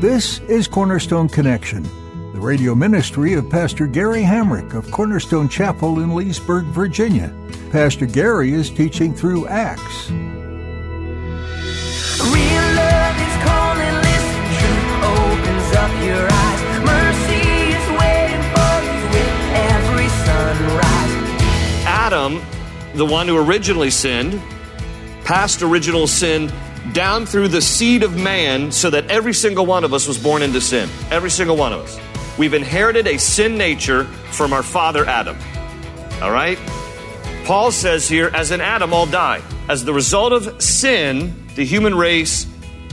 This is Cornerstone Connection, the radio ministry of Pastor Gary Hamrick of Cornerstone Chapel in Leesburg, Virginia. Pastor Gary is teaching through Acts. Real love is calling, listen, truth opens up your eyes. Mercy is waiting for you with every sunrise. Adam, the one who originally sinned, passed original sin down through the seed of man so that every single one of us was born into sin. Every single one of us. We've inherited a sin nature from our father Adam. All right? Paul says here, as in Adam, all die. As the result of sin, the human race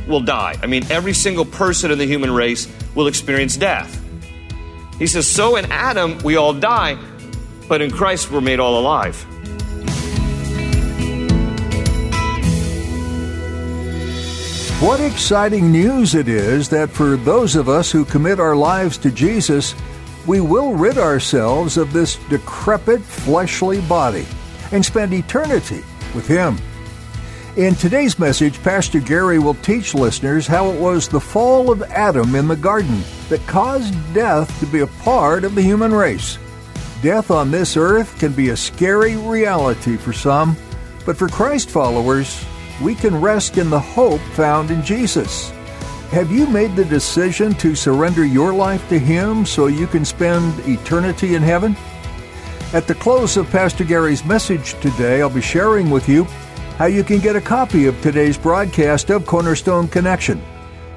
will die. I mean, every single person in the human race will experience death. He says, so in Adam, we all die, but in Christ, we're made all alive. What exciting news it is that for those of us who commit our lives to Jesus, we will rid ourselves of this decrepit fleshly body and spend eternity with Him. In today's message, Pastor Gary will teach listeners how it was the fall of Adam in the garden that caused death to be a part of the human race. Death on this earth can be a scary reality for some, but for Christ followers, we can rest in the hope found in Jesus. Have you made the decision to surrender your life to Him so you can spend eternity in heaven? At the close of Pastor Gary's message today, I'll be sharing with you how you can get a copy of today's broadcast of Cornerstone Connection.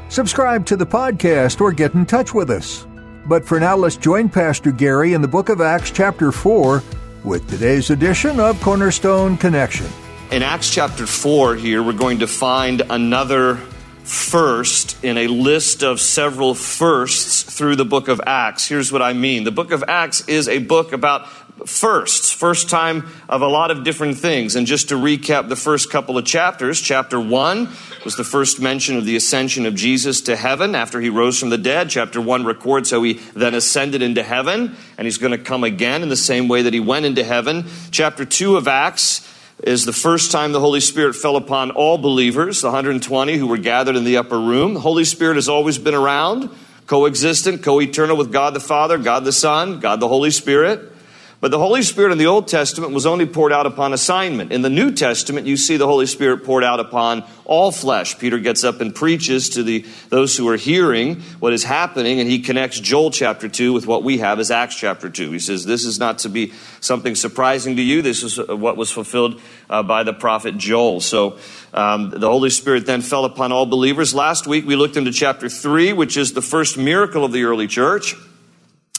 Subscribe to the podcast or get in touch with us. But for now, let's join Pastor Gary in the book of Acts, chapter 4, with today's edition of Cornerstone Connection. In Acts chapter 4, here, we're going to find another first in a list of several firsts through the book of Acts. Here's what I mean the book of Acts is a book about firsts, first time of a lot of different things. And just to recap the first couple of chapters, chapter 1 was the first mention of the ascension of Jesus to heaven after he rose from the dead. Chapter 1 records how he then ascended into heaven, and he's going to come again in the same way that he went into heaven. Chapter 2 of Acts is the first time the Holy Spirit fell upon all believers, the 120 who were gathered in the upper room. The Holy Spirit has always been around, coexistent, co eternal with God the Father, God the Son, God the Holy Spirit. But the Holy Spirit in the Old Testament was only poured out upon assignment. In the New Testament, you see the Holy Spirit poured out upon all flesh. Peter gets up and preaches to the, those who are hearing what is happening, and he connects Joel chapter 2 with what we have as Acts chapter 2. He says, This is not to be something surprising to you. This is what was fulfilled uh, by the prophet Joel. So um, the Holy Spirit then fell upon all believers. Last week, we looked into chapter 3, which is the first miracle of the early church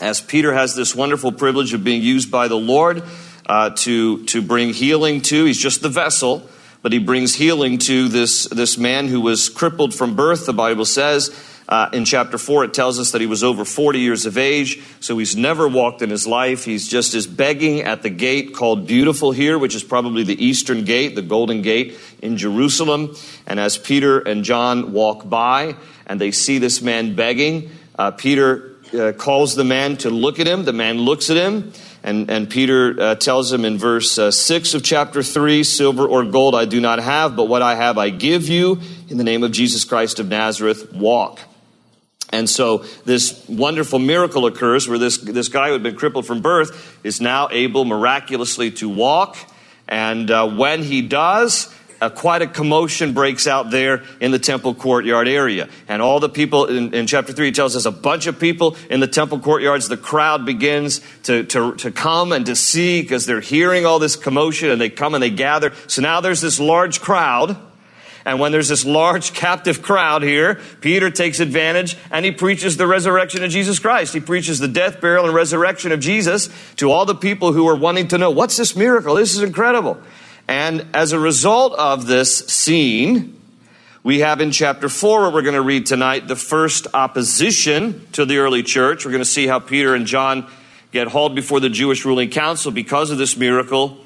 as Peter has this wonderful privilege of being used by the Lord uh, to, to bring healing to, he's just the vessel, but he brings healing to this, this man who was crippled from birth, the Bible says. Uh, in chapter 4, it tells us that he was over 40 years of age, so he's never walked in his life. He's just is begging at the gate called Beautiful here, which is probably the eastern gate, the Golden Gate in Jerusalem. And as Peter and John walk by and they see this man begging, uh, Peter uh, calls the man to look at him. The man looks at him, and, and Peter uh, tells him in verse uh, 6 of chapter 3 Silver or gold I do not have, but what I have I give you. In the name of Jesus Christ of Nazareth, walk. And so this wonderful miracle occurs where this, this guy who had been crippled from birth is now able miraculously to walk. And uh, when he does, uh, quite a commotion breaks out there in the temple courtyard area. And all the people in, in, chapter 3 tells us a bunch of people in the temple courtyards. The crowd begins to, to, to come and to see because they're hearing all this commotion and they come and they gather. So now there's this large crowd. And when there's this large captive crowd here, Peter takes advantage and he preaches the resurrection of Jesus Christ. He preaches the death, burial, and resurrection of Jesus to all the people who are wanting to know what's this miracle? This is incredible. And as a result of this scene, We have in chapter 4, what we're going to read tonight, the first opposition to the early church. We're going to see how Peter and John get hauled before the Jewish ruling council because of this miracle.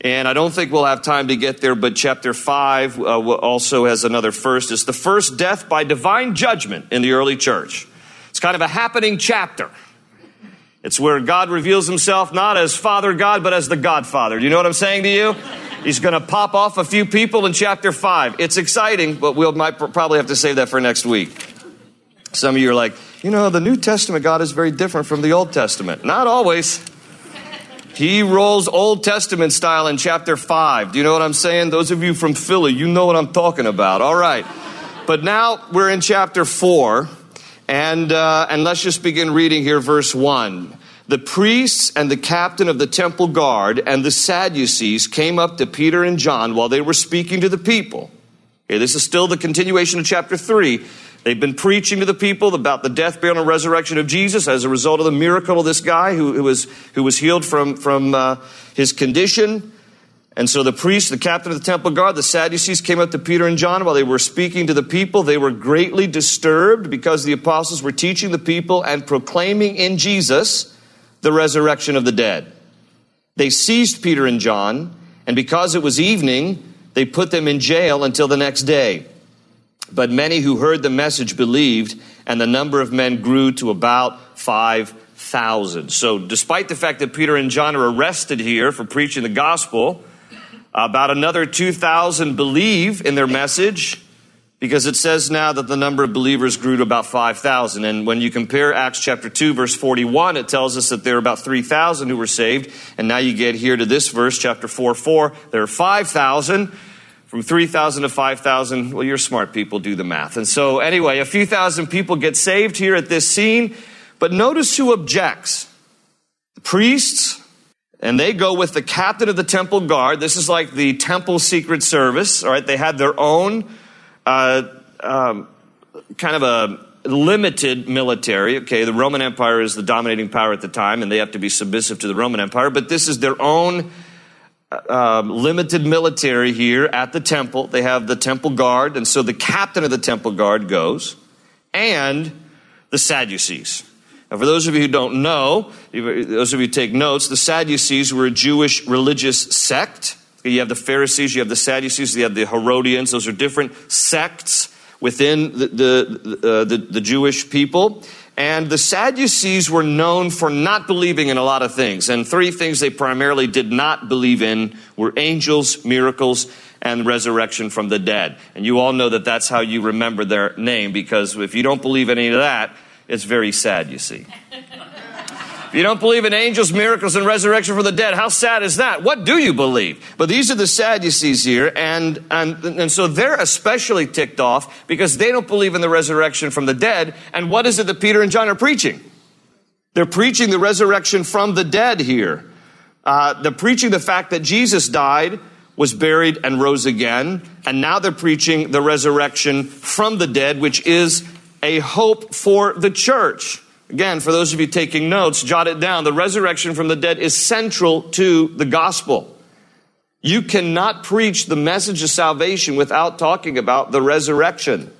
And I don't think we'll have time to get there, but chapter 5 uh, also has another first. It's the first death by divine judgment in the early church. It's kind of a happening chapter. It's where God reveals himself not as Father God, but as the Godfather. Do you know what I'm saying to you? He's going to pop off a few people in chapter 5. It's exciting, but we'll might probably have to save that for next week. Some of you are like, you know, the New Testament God is very different from the Old Testament. Not always. He rolls Old Testament style in chapter 5. Do you know what I'm saying? Those of you from Philly, you know what I'm talking about. All right. But now we're in chapter 4, and, uh, and let's just begin reading here, verse 1. The priests and the captain of the temple guard and the Sadducees came up to Peter and John while they were speaking to the people. Okay, this is still the continuation of chapter 3. They've been preaching to the people about the death, burial, and resurrection of Jesus as a result of the miracle of this guy who, who was, who was healed from, from uh, his condition. And so the priest, the captain of the temple guard, the Sadducees came up to Peter and John while they were speaking to the people. They were greatly disturbed because the apostles were teaching the people and proclaiming in Jesus the resurrection of the dead. They seized Peter and John, and because it was evening, they put them in jail until the next day. But many who heard the message believed, and the number of men grew to about 5,000. So, despite the fact that Peter and John are arrested here for preaching the gospel, about another 2,000 believe in their message because it says now that the number of believers grew to about 5,000. And when you compare Acts chapter 2, verse 41, it tells us that there are about 3,000 who were saved. And now you get here to this verse, chapter 4 4, there are 5,000 from 3,000 to 5,000. Well, you're smart people, do the math. And so, anyway, a few thousand people get saved here at this scene. But notice who objects the priests, and they go with the captain of the temple guard. This is like the temple secret service, all right? They had their own uh, um, kind of a limited military. Okay, the Roman Empire is the dominating power at the time, and they have to be submissive to the Roman Empire, but this is their own um, limited military here at the temple. They have the temple guard, and so the captain of the temple guard goes, and the Sadducees. Now, for those of you who don't know, those of you who take notes, the Sadducees were a Jewish religious sect. You have the Pharisees, you have the Sadducees, you have the Herodians. Those are different sects within the, the, uh, the, the Jewish people. And the Sadducees were known for not believing in a lot of things. And three things they primarily did not believe in were angels, miracles, and resurrection from the dead. And you all know that that's how you remember their name because if you don't believe any of that, it's very sad, you see. If you don't believe in angels, miracles, and resurrection from the dead, how sad is that? What do you believe? But these are the Sadducees here, and, and, and so they're especially ticked off because they don't believe in the resurrection from the dead. And what is it that Peter and John are preaching? They're preaching the resurrection from the dead here. Uh, they're preaching the fact that Jesus died, was buried, and rose again. And now they're preaching the resurrection from the dead, which is a hope for the church. Again, for those of you taking notes, jot it down. The resurrection from the dead is central to the gospel. You cannot preach the message of salvation without talking about the resurrection.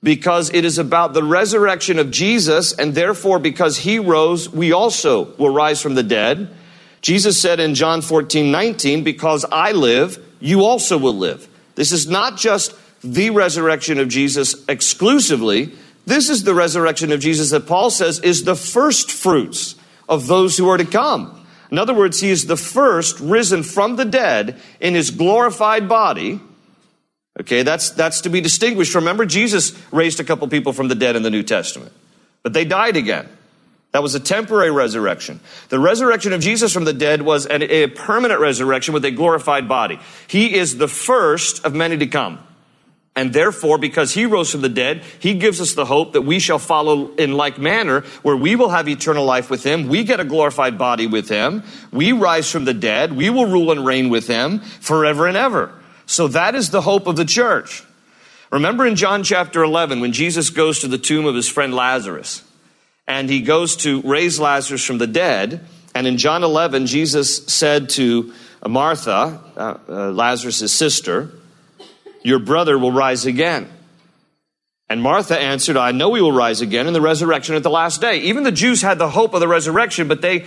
Because it is about the resurrection of Jesus, and therefore, because he rose, we also will rise from the dead. Jesus said in John 14, 19, Because I live, you also will live. This is not just the resurrection of Jesus exclusively, this is the resurrection of Jesus that Paul says is the first fruits of those who are to come. In other words, he is the first risen from the dead in his glorified body. Okay, that's, that's to be distinguished. Remember, Jesus raised a couple people from the dead in the New Testament, but they died again. That was a temporary resurrection. The resurrection of Jesus from the dead was an, a permanent resurrection with a glorified body. He is the first of many to come. And therefore, because he rose from the dead, he gives us the hope that we shall follow in like manner, where we will have eternal life with him. We get a glorified body with him. We rise from the dead. We will rule and reign with him forever and ever. So that is the hope of the church. Remember in John chapter 11, when Jesus goes to the tomb of his friend Lazarus, and he goes to raise Lazarus from the dead, and in John 11, Jesus said to Martha, uh, uh, Lazarus' sister, Your brother will rise again. And Martha answered, I know we will rise again in the resurrection at the last day. Even the Jews had the hope of the resurrection, but they,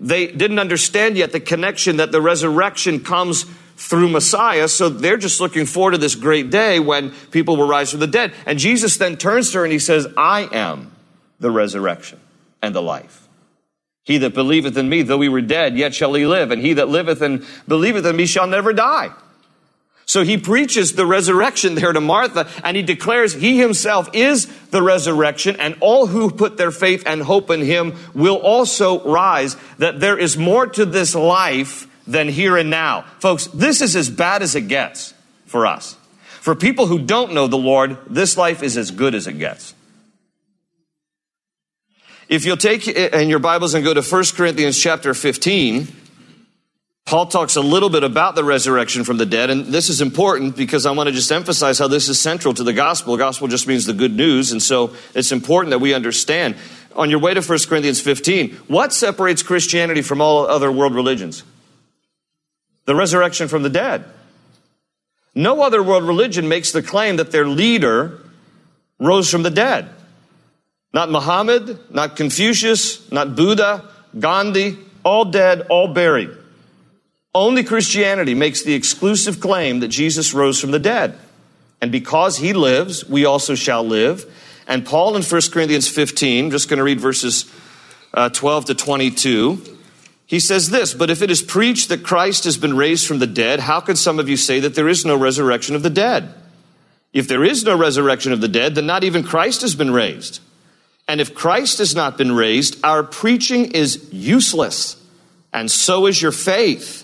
they didn't understand yet the connection that the resurrection comes through Messiah. So they're just looking forward to this great day when people will rise from the dead. And Jesus then turns to her and he says, I am the resurrection and the life. He that believeth in me, though he were dead, yet shall he live. And he that liveth and believeth in me shall never die. So he preaches the resurrection there to Martha and he declares he himself is the resurrection and all who put their faith and hope in him will also rise, that there is more to this life than here and now. Folks, this is as bad as it gets for us. For people who don't know the Lord, this life is as good as it gets. If you'll take eh, in your Bibles and go to 1 Corinthians chapter 15, Paul talks a little bit about the resurrection from the dead, and this is important because I want to just emphasize how this is central to the gospel. Gospel just means the good news, and so it's important that we understand. On your way to 1 Corinthians 15, what separates Christianity from all other world religions? The resurrection from the dead. No other world religion makes the claim that their leader rose from the dead. Not Muhammad, not Confucius, not Buddha, Gandhi, all dead, all buried. Only Christianity makes the exclusive claim that Jesus rose from the dead. And because he lives, we also shall live. And Paul in 1 Corinthians 15, just going to read verses uh, 12 to 22, he says this But if it is preached that Christ has been raised from the dead, how can some of you say that there is no resurrection of the dead? If there is no resurrection of the dead, then not even Christ has been raised. And if Christ has not been raised, our preaching is useless, and so is your faith.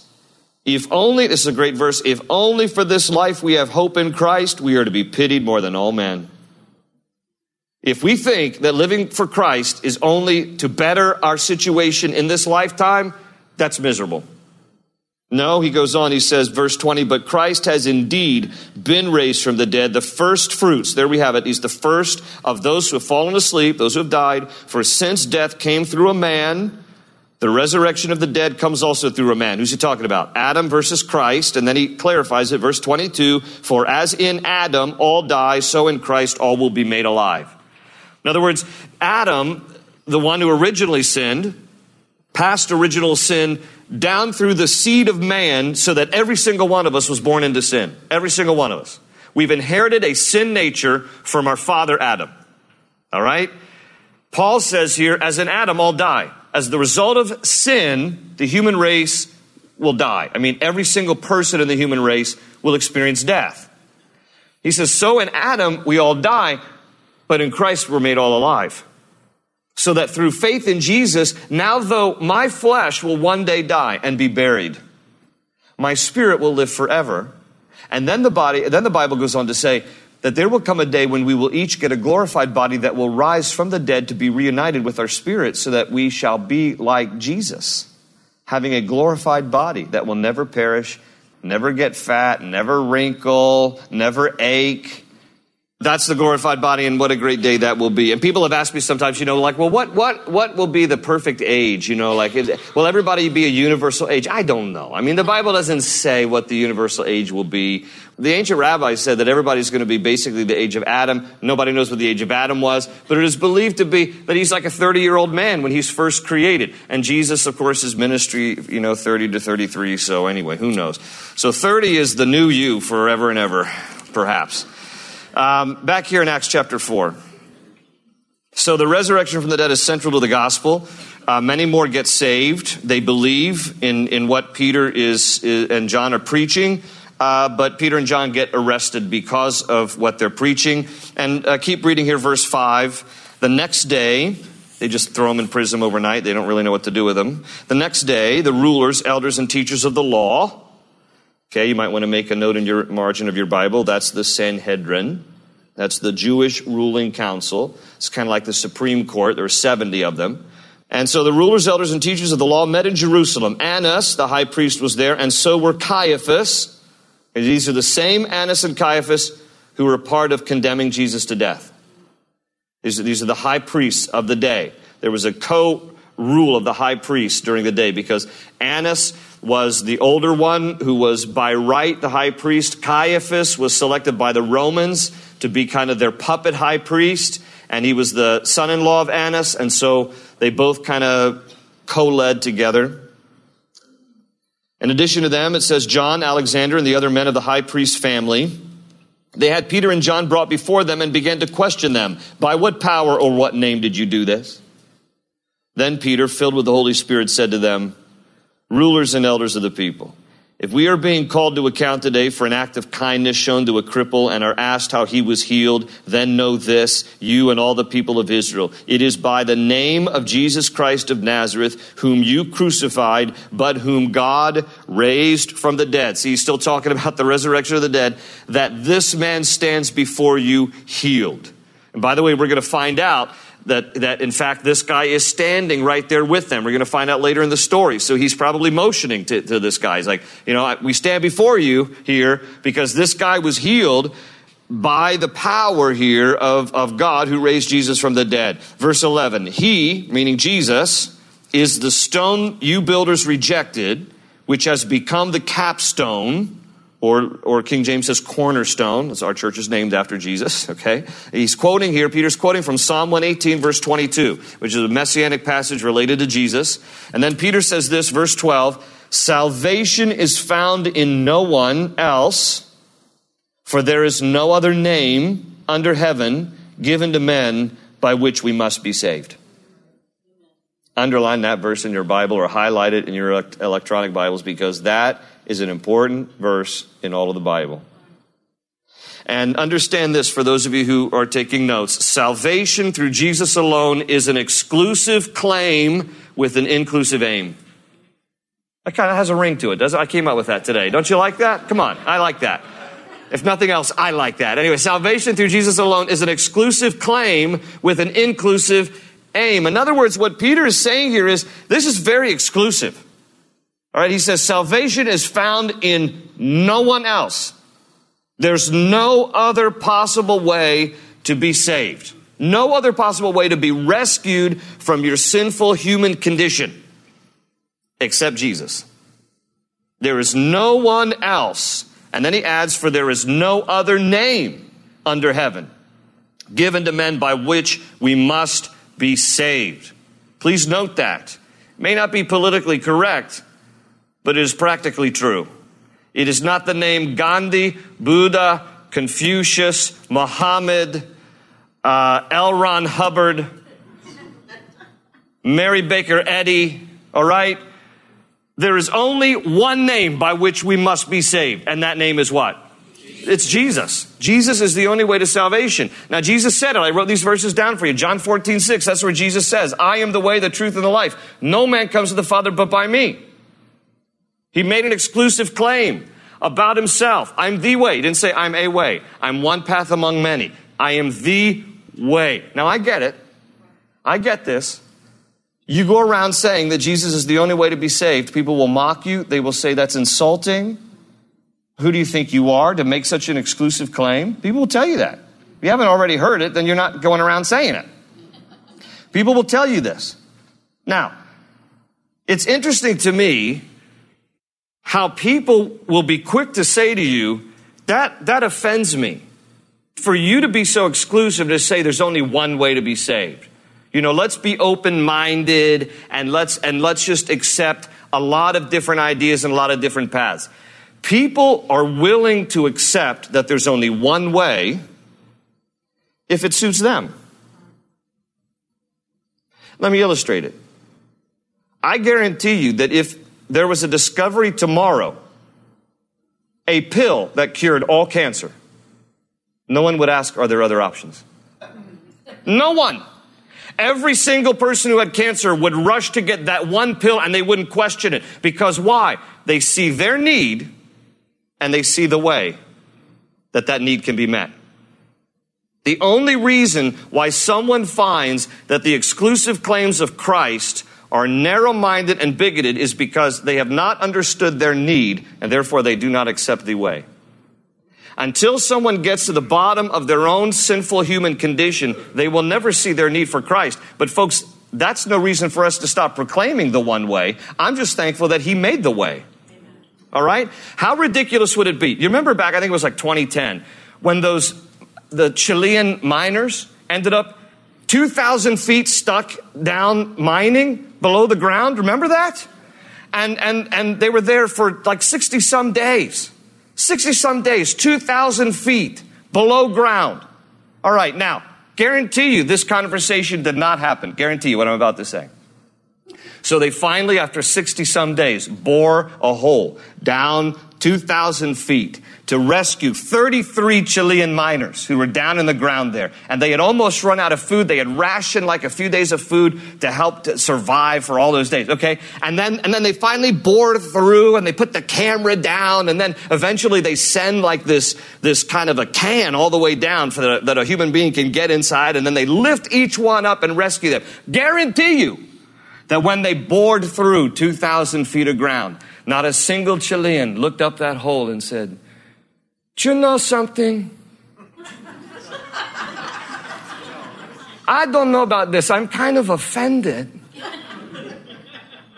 If only, this is a great verse, if only for this life we have hope in Christ, we are to be pitied more than all men. If we think that living for Christ is only to better our situation in this lifetime, that's miserable. No, he goes on, he says, verse 20, but Christ has indeed been raised from the dead, the first fruits. There we have it. He's the first of those who have fallen asleep, those who have died. For since death came through a man, the resurrection of the dead comes also through a man. Who's he talking about? Adam versus Christ. And then he clarifies it, verse 22, for as in Adam all die, so in Christ all will be made alive. In other words, Adam, the one who originally sinned, passed original sin down through the seed of man so that every single one of us was born into sin. Every single one of us. We've inherited a sin nature from our father Adam. All right? Paul says here, as in Adam, all die. As the result of sin, the human race will die. I mean, every single person in the human race will experience death. He says, so in Adam, we all die, but in Christ, we're made all alive so that through faith in Jesus, now though my flesh will one day die and be buried, my spirit will live forever. And then the body, then the Bible goes on to say that there will come a day when we will each get a glorified body that will rise from the dead to be reunited with our spirit so that we shall be like Jesus, having a glorified body that will never perish, never get fat, never wrinkle, never ache that's the glorified body, and what a great day that will be. And people have asked me sometimes, you know, like, well, what, what, what will be the perfect age? You know, like, will everybody be a universal age? I don't know. I mean, the Bible doesn't say what the universal age will be. The ancient rabbis said that everybody's going to be basically the age of Adam. Nobody knows what the age of Adam was, but it is believed to be that he's like a 30 year old man when he's first created. And Jesus, of course, his ministry, you know, 30 to 33. So anyway, who knows? So 30 is the new you forever and ever, perhaps. Um, back here in Acts chapter 4. So the resurrection from the dead is central to the gospel. Uh, many more get saved. They believe in, in what Peter is, is and John are preaching. Uh, but Peter and John get arrested because of what they're preaching. And uh, keep reading here, verse 5. The next day, they just throw them in prison overnight. They don't really know what to do with them. The next day, the rulers, elders, and teachers of the law Okay, you might want to make a note in your margin of your Bible. That's the Sanhedrin. That's the Jewish ruling council. It's kind of like the Supreme Court. There are 70 of them. And so the rulers, elders, and teachers of the law met in Jerusalem. Annas, the high priest, was there, and so were Caiaphas. And these are the same Annas and Caiaphas who were a part of condemning Jesus to death. These are, these are the high priests of the day. There was a co rule of the high priest during the day because Annas was the older one who was by right the high priest. Caiaphas was selected by the Romans to be kind of their puppet high priest, and he was the son in law of Annas, and so they both kind of co led together. In addition to them, it says John, Alexander, and the other men of the high priest family. They had Peter and John brought before them and began to question them. By what power or what name did you do this? Then Peter, filled with the Holy Spirit, said to them, Rulers and elders of the people, if we are being called to account today for an act of kindness shown to a cripple and are asked how he was healed, then know this, you and all the people of Israel. It is by the name of Jesus Christ of Nazareth, whom you crucified, but whom God raised from the dead. See, he's still talking about the resurrection of the dead, that this man stands before you healed. And by the way, we're going to find out that, that in fact this guy is standing right there with them. We're going to find out later in the story. So he's probably motioning to, to this guy. He's like, you know, we stand before you here because this guy was healed by the power here of, of God who raised Jesus from the dead. Verse 11, he, meaning Jesus, is the stone you builders rejected, which has become the capstone or, or King James says cornerstone. That's our church is named after Jesus, okay? He's quoting here, Peter's quoting from Psalm 118, verse 22, which is a messianic passage related to Jesus. And then Peter says this, verse 12 Salvation is found in no one else, for there is no other name under heaven given to men by which we must be saved. Underline that verse in your Bible or highlight it in your electronic Bibles because that is an important verse in all of the Bible. And understand this for those of you who are taking notes. Salvation through Jesus alone is an exclusive claim with an inclusive aim. That kind of has a ring to it, does it? I came up with that today. Don't you like that? Come on, I like that. If nothing else, I like that. Anyway, salvation through Jesus alone is an exclusive claim with an inclusive aim. In other words, what Peter is saying here is this is very exclusive. All right, he says salvation is found in no one else. There's no other possible way to be saved. No other possible way to be rescued from your sinful human condition except Jesus. There is no one else. And then he adds, for there is no other name under heaven given to men by which we must be saved. Please note that. It may not be politically correct, but it is practically true. It is not the name Gandhi, Buddha, Confucius, Muhammad, uh, L. Ron Hubbard, Mary Baker Eddy, all right? There is only one name by which we must be saved, and that name is what? It's Jesus. Jesus is the only way to salvation. Now, Jesus said it. I wrote these verses down for you. John 14, 6. That's where Jesus says, I am the way, the truth, and the life. No man comes to the Father but by me. He made an exclusive claim about himself. I'm the way. He didn't say I'm a way. I'm one path among many. I am the way. Now I get it. I get this. You go around saying that Jesus is the only way to be saved. People will mock you. They will say that's insulting. Who do you think you are to make such an exclusive claim? People will tell you that. If you haven't already heard it, then you're not going around saying it. People will tell you this. Now, it's interesting to me how people will be quick to say to you, that, that offends me. For you to be so exclusive to say there's only one way to be saved. You know, let's be open minded and let's, and let's just accept a lot of different ideas and a lot of different paths. People are willing to accept that there's only one way if it suits them. Let me illustrate it. I guarantee you that if there was a discovery tomorrow, a pill that cured all cancer, no one would ask, Are there other options? No one. Every single person who had cancer would rush to get that one pill and they wouldn't question it. Because why? They see their need and they see the way that that need can be met. The only reason why someone finds that the exclusive claims of Christ are narrow minded and bigoted is because they have not understood their need and therefore they do not accept the way. Until someone gets to the bottom of their own sinful human condition, they will never see their need for Christ. But, folks, that's no reason for us to stop proclaiming the one way. I'm just thankful that He made the way. All right? How ridiculous would it be? You remember back, I think it was like 2010, when those, the Chilean miners ended up 2,000 feet stuck down mining below the ground. Remember that? And, and, and they were there for like 60 some days. 60 some days, 2,000 feet below ground. All right, now, guarantee you this conversation did not happen. Guarantee you what I'm about to say. So they finally, after 60 some days, bore a hole down 2,000 feet to rescue 33 Chilean miners who were down in the ground there. And they had almost run out of food. They had rationed like a few days of food to help to survive for all those days. Okay. And then, and then they finally bored through and they put the camera down. And then eventually they send like this, this kind of a can all the way down for the, that a human being can get inside. And then they lift each one up and rescue them. Guarantee you that when they bored through 2,000 feet of ground, not a single Chilean looked up that hole and said, Do you know something? I don't know about this. I'm kind of offended.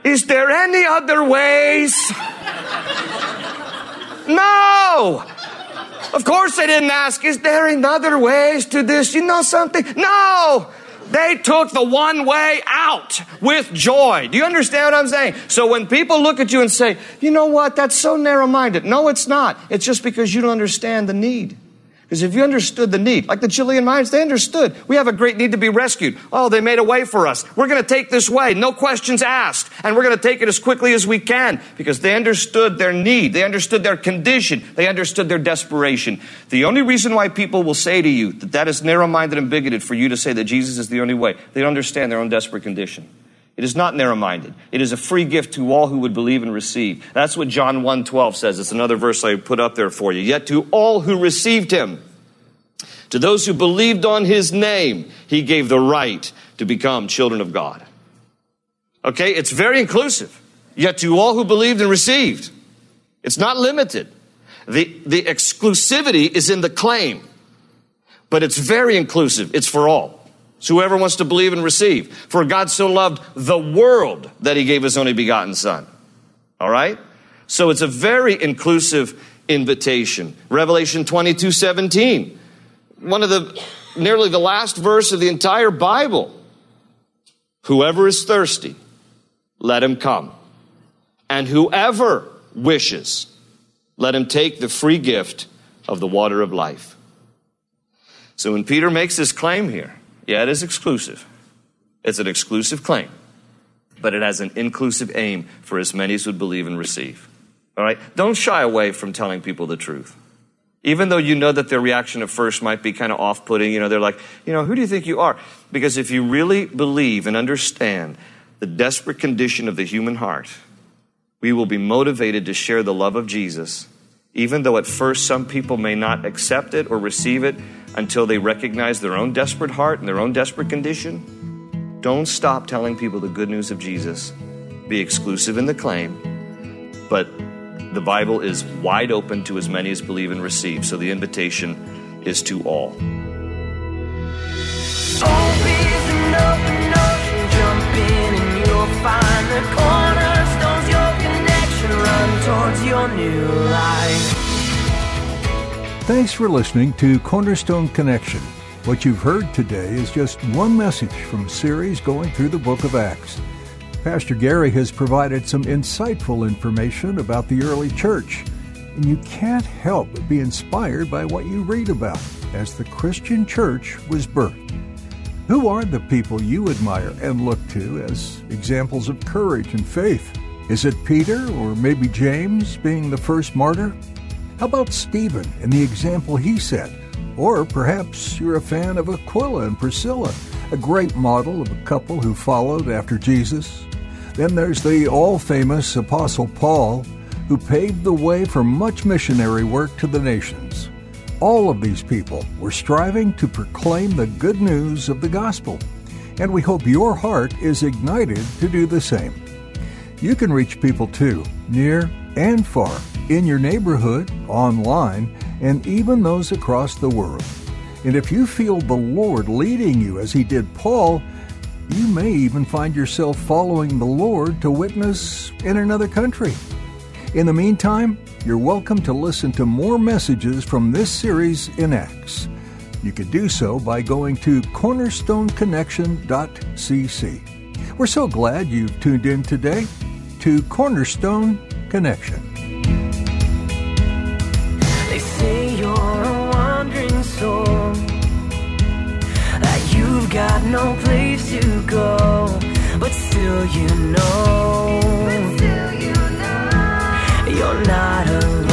Is there any other ways? No! Of course they didn't ask, is there another ways to this? You know something? No! They took the one way out with joy. Do you understand what I'm saying? So when people look at you and say, you know what, that's so narrow minded. No, it's not. It's just because you don't understand the need. Because if you understood the need, like the Chilean mines, they understood. We have a great need to be rescued. Oh, they made a way for us. We're going to take this way, no questions asked. And we're going to take it as quickly as we can because they understood their need. They understood their condition. They understood their desperation. The only reason why people will say to you that that is narrow minded and bigoted for you to say that Jesus is the only way, they don't understand their own desperate condition. It is not narrow minded. It is a free gift to all who would believe and receive. That's what John 1 12 says. It's another verse I put up there for you. Yet to all who received him, to those who believed on his name, he gave the right to become children of God. Okay, it's very inclusive. Yet to all who believed and received, it's not limited. The, the exclusivity is in the claim, but it's very inclusive. It's for all. So whoever wants to believe and receive. For God so loved the world that he gave his only begotten son. All right? So it's a very inclusive invitation. Revelation 22 17. One of the nearly the last verse of the entire Bible. Whoever is thirsty, let him come. And whoever wishes, let him take the free gift of the water of life. So when Peter makes this claim here, yeah, it is exclusive. It's an exclusive claim, but it has an inclusive aim for as many as would believe and receive. All right? Don't shy away from telling people the truth. Even though you know that their reaction at first might be kind of off putting, you know, they're like, you know, who do you think you are? Because if you really believe and understand the desperate condition of the human heart, we will be motivated to share the love of Jesus, even though at first some people may not accept it or receive it until they recognize their own desperate heart and their own desperate condition. Don't stop telling people the good news of Jesus. Be exclusive in the claim, but the Bible is wide open to as many as believe and receive. So the invitation is to all. Towards your new life. Thanks for listening to Cornerstone Connection. What you've heard today is just one message from a series going through the book of Acts. Pastor Gary has provided some insightful information about the early church, and you can't help but be inspired by what you read about as the Christian church was birthed. Who are the people you admire and look to as examples of courage and faith? Is it Peter or maybe James being the first martyr? How about Stephen and the example he set? Or perhaps you're a fan of Aquila and Priscilla, a great model of a couple who followed after Jesus. Then there's the all famous Apostle Paul, who paved the way for much missionary work to the nations. All of these people were striving to proclaim the good news of the gospel, and we hope your heart is ignited to do the same. You can reach people too, near and far, in your neighborhood, online, and even those across the world. And if you feel the Lord leading you as He did Paul, you may even find yourself following the Lord to witness in another country. In the meantime, you're welcome to listen to more messages from this series in Acts. You can do so by going to cornerstoneconnection.cc. We're so glad you've tuned in today to Cornerstone Connection. Soul, that you've got no place to go, but still you know, you're not alone.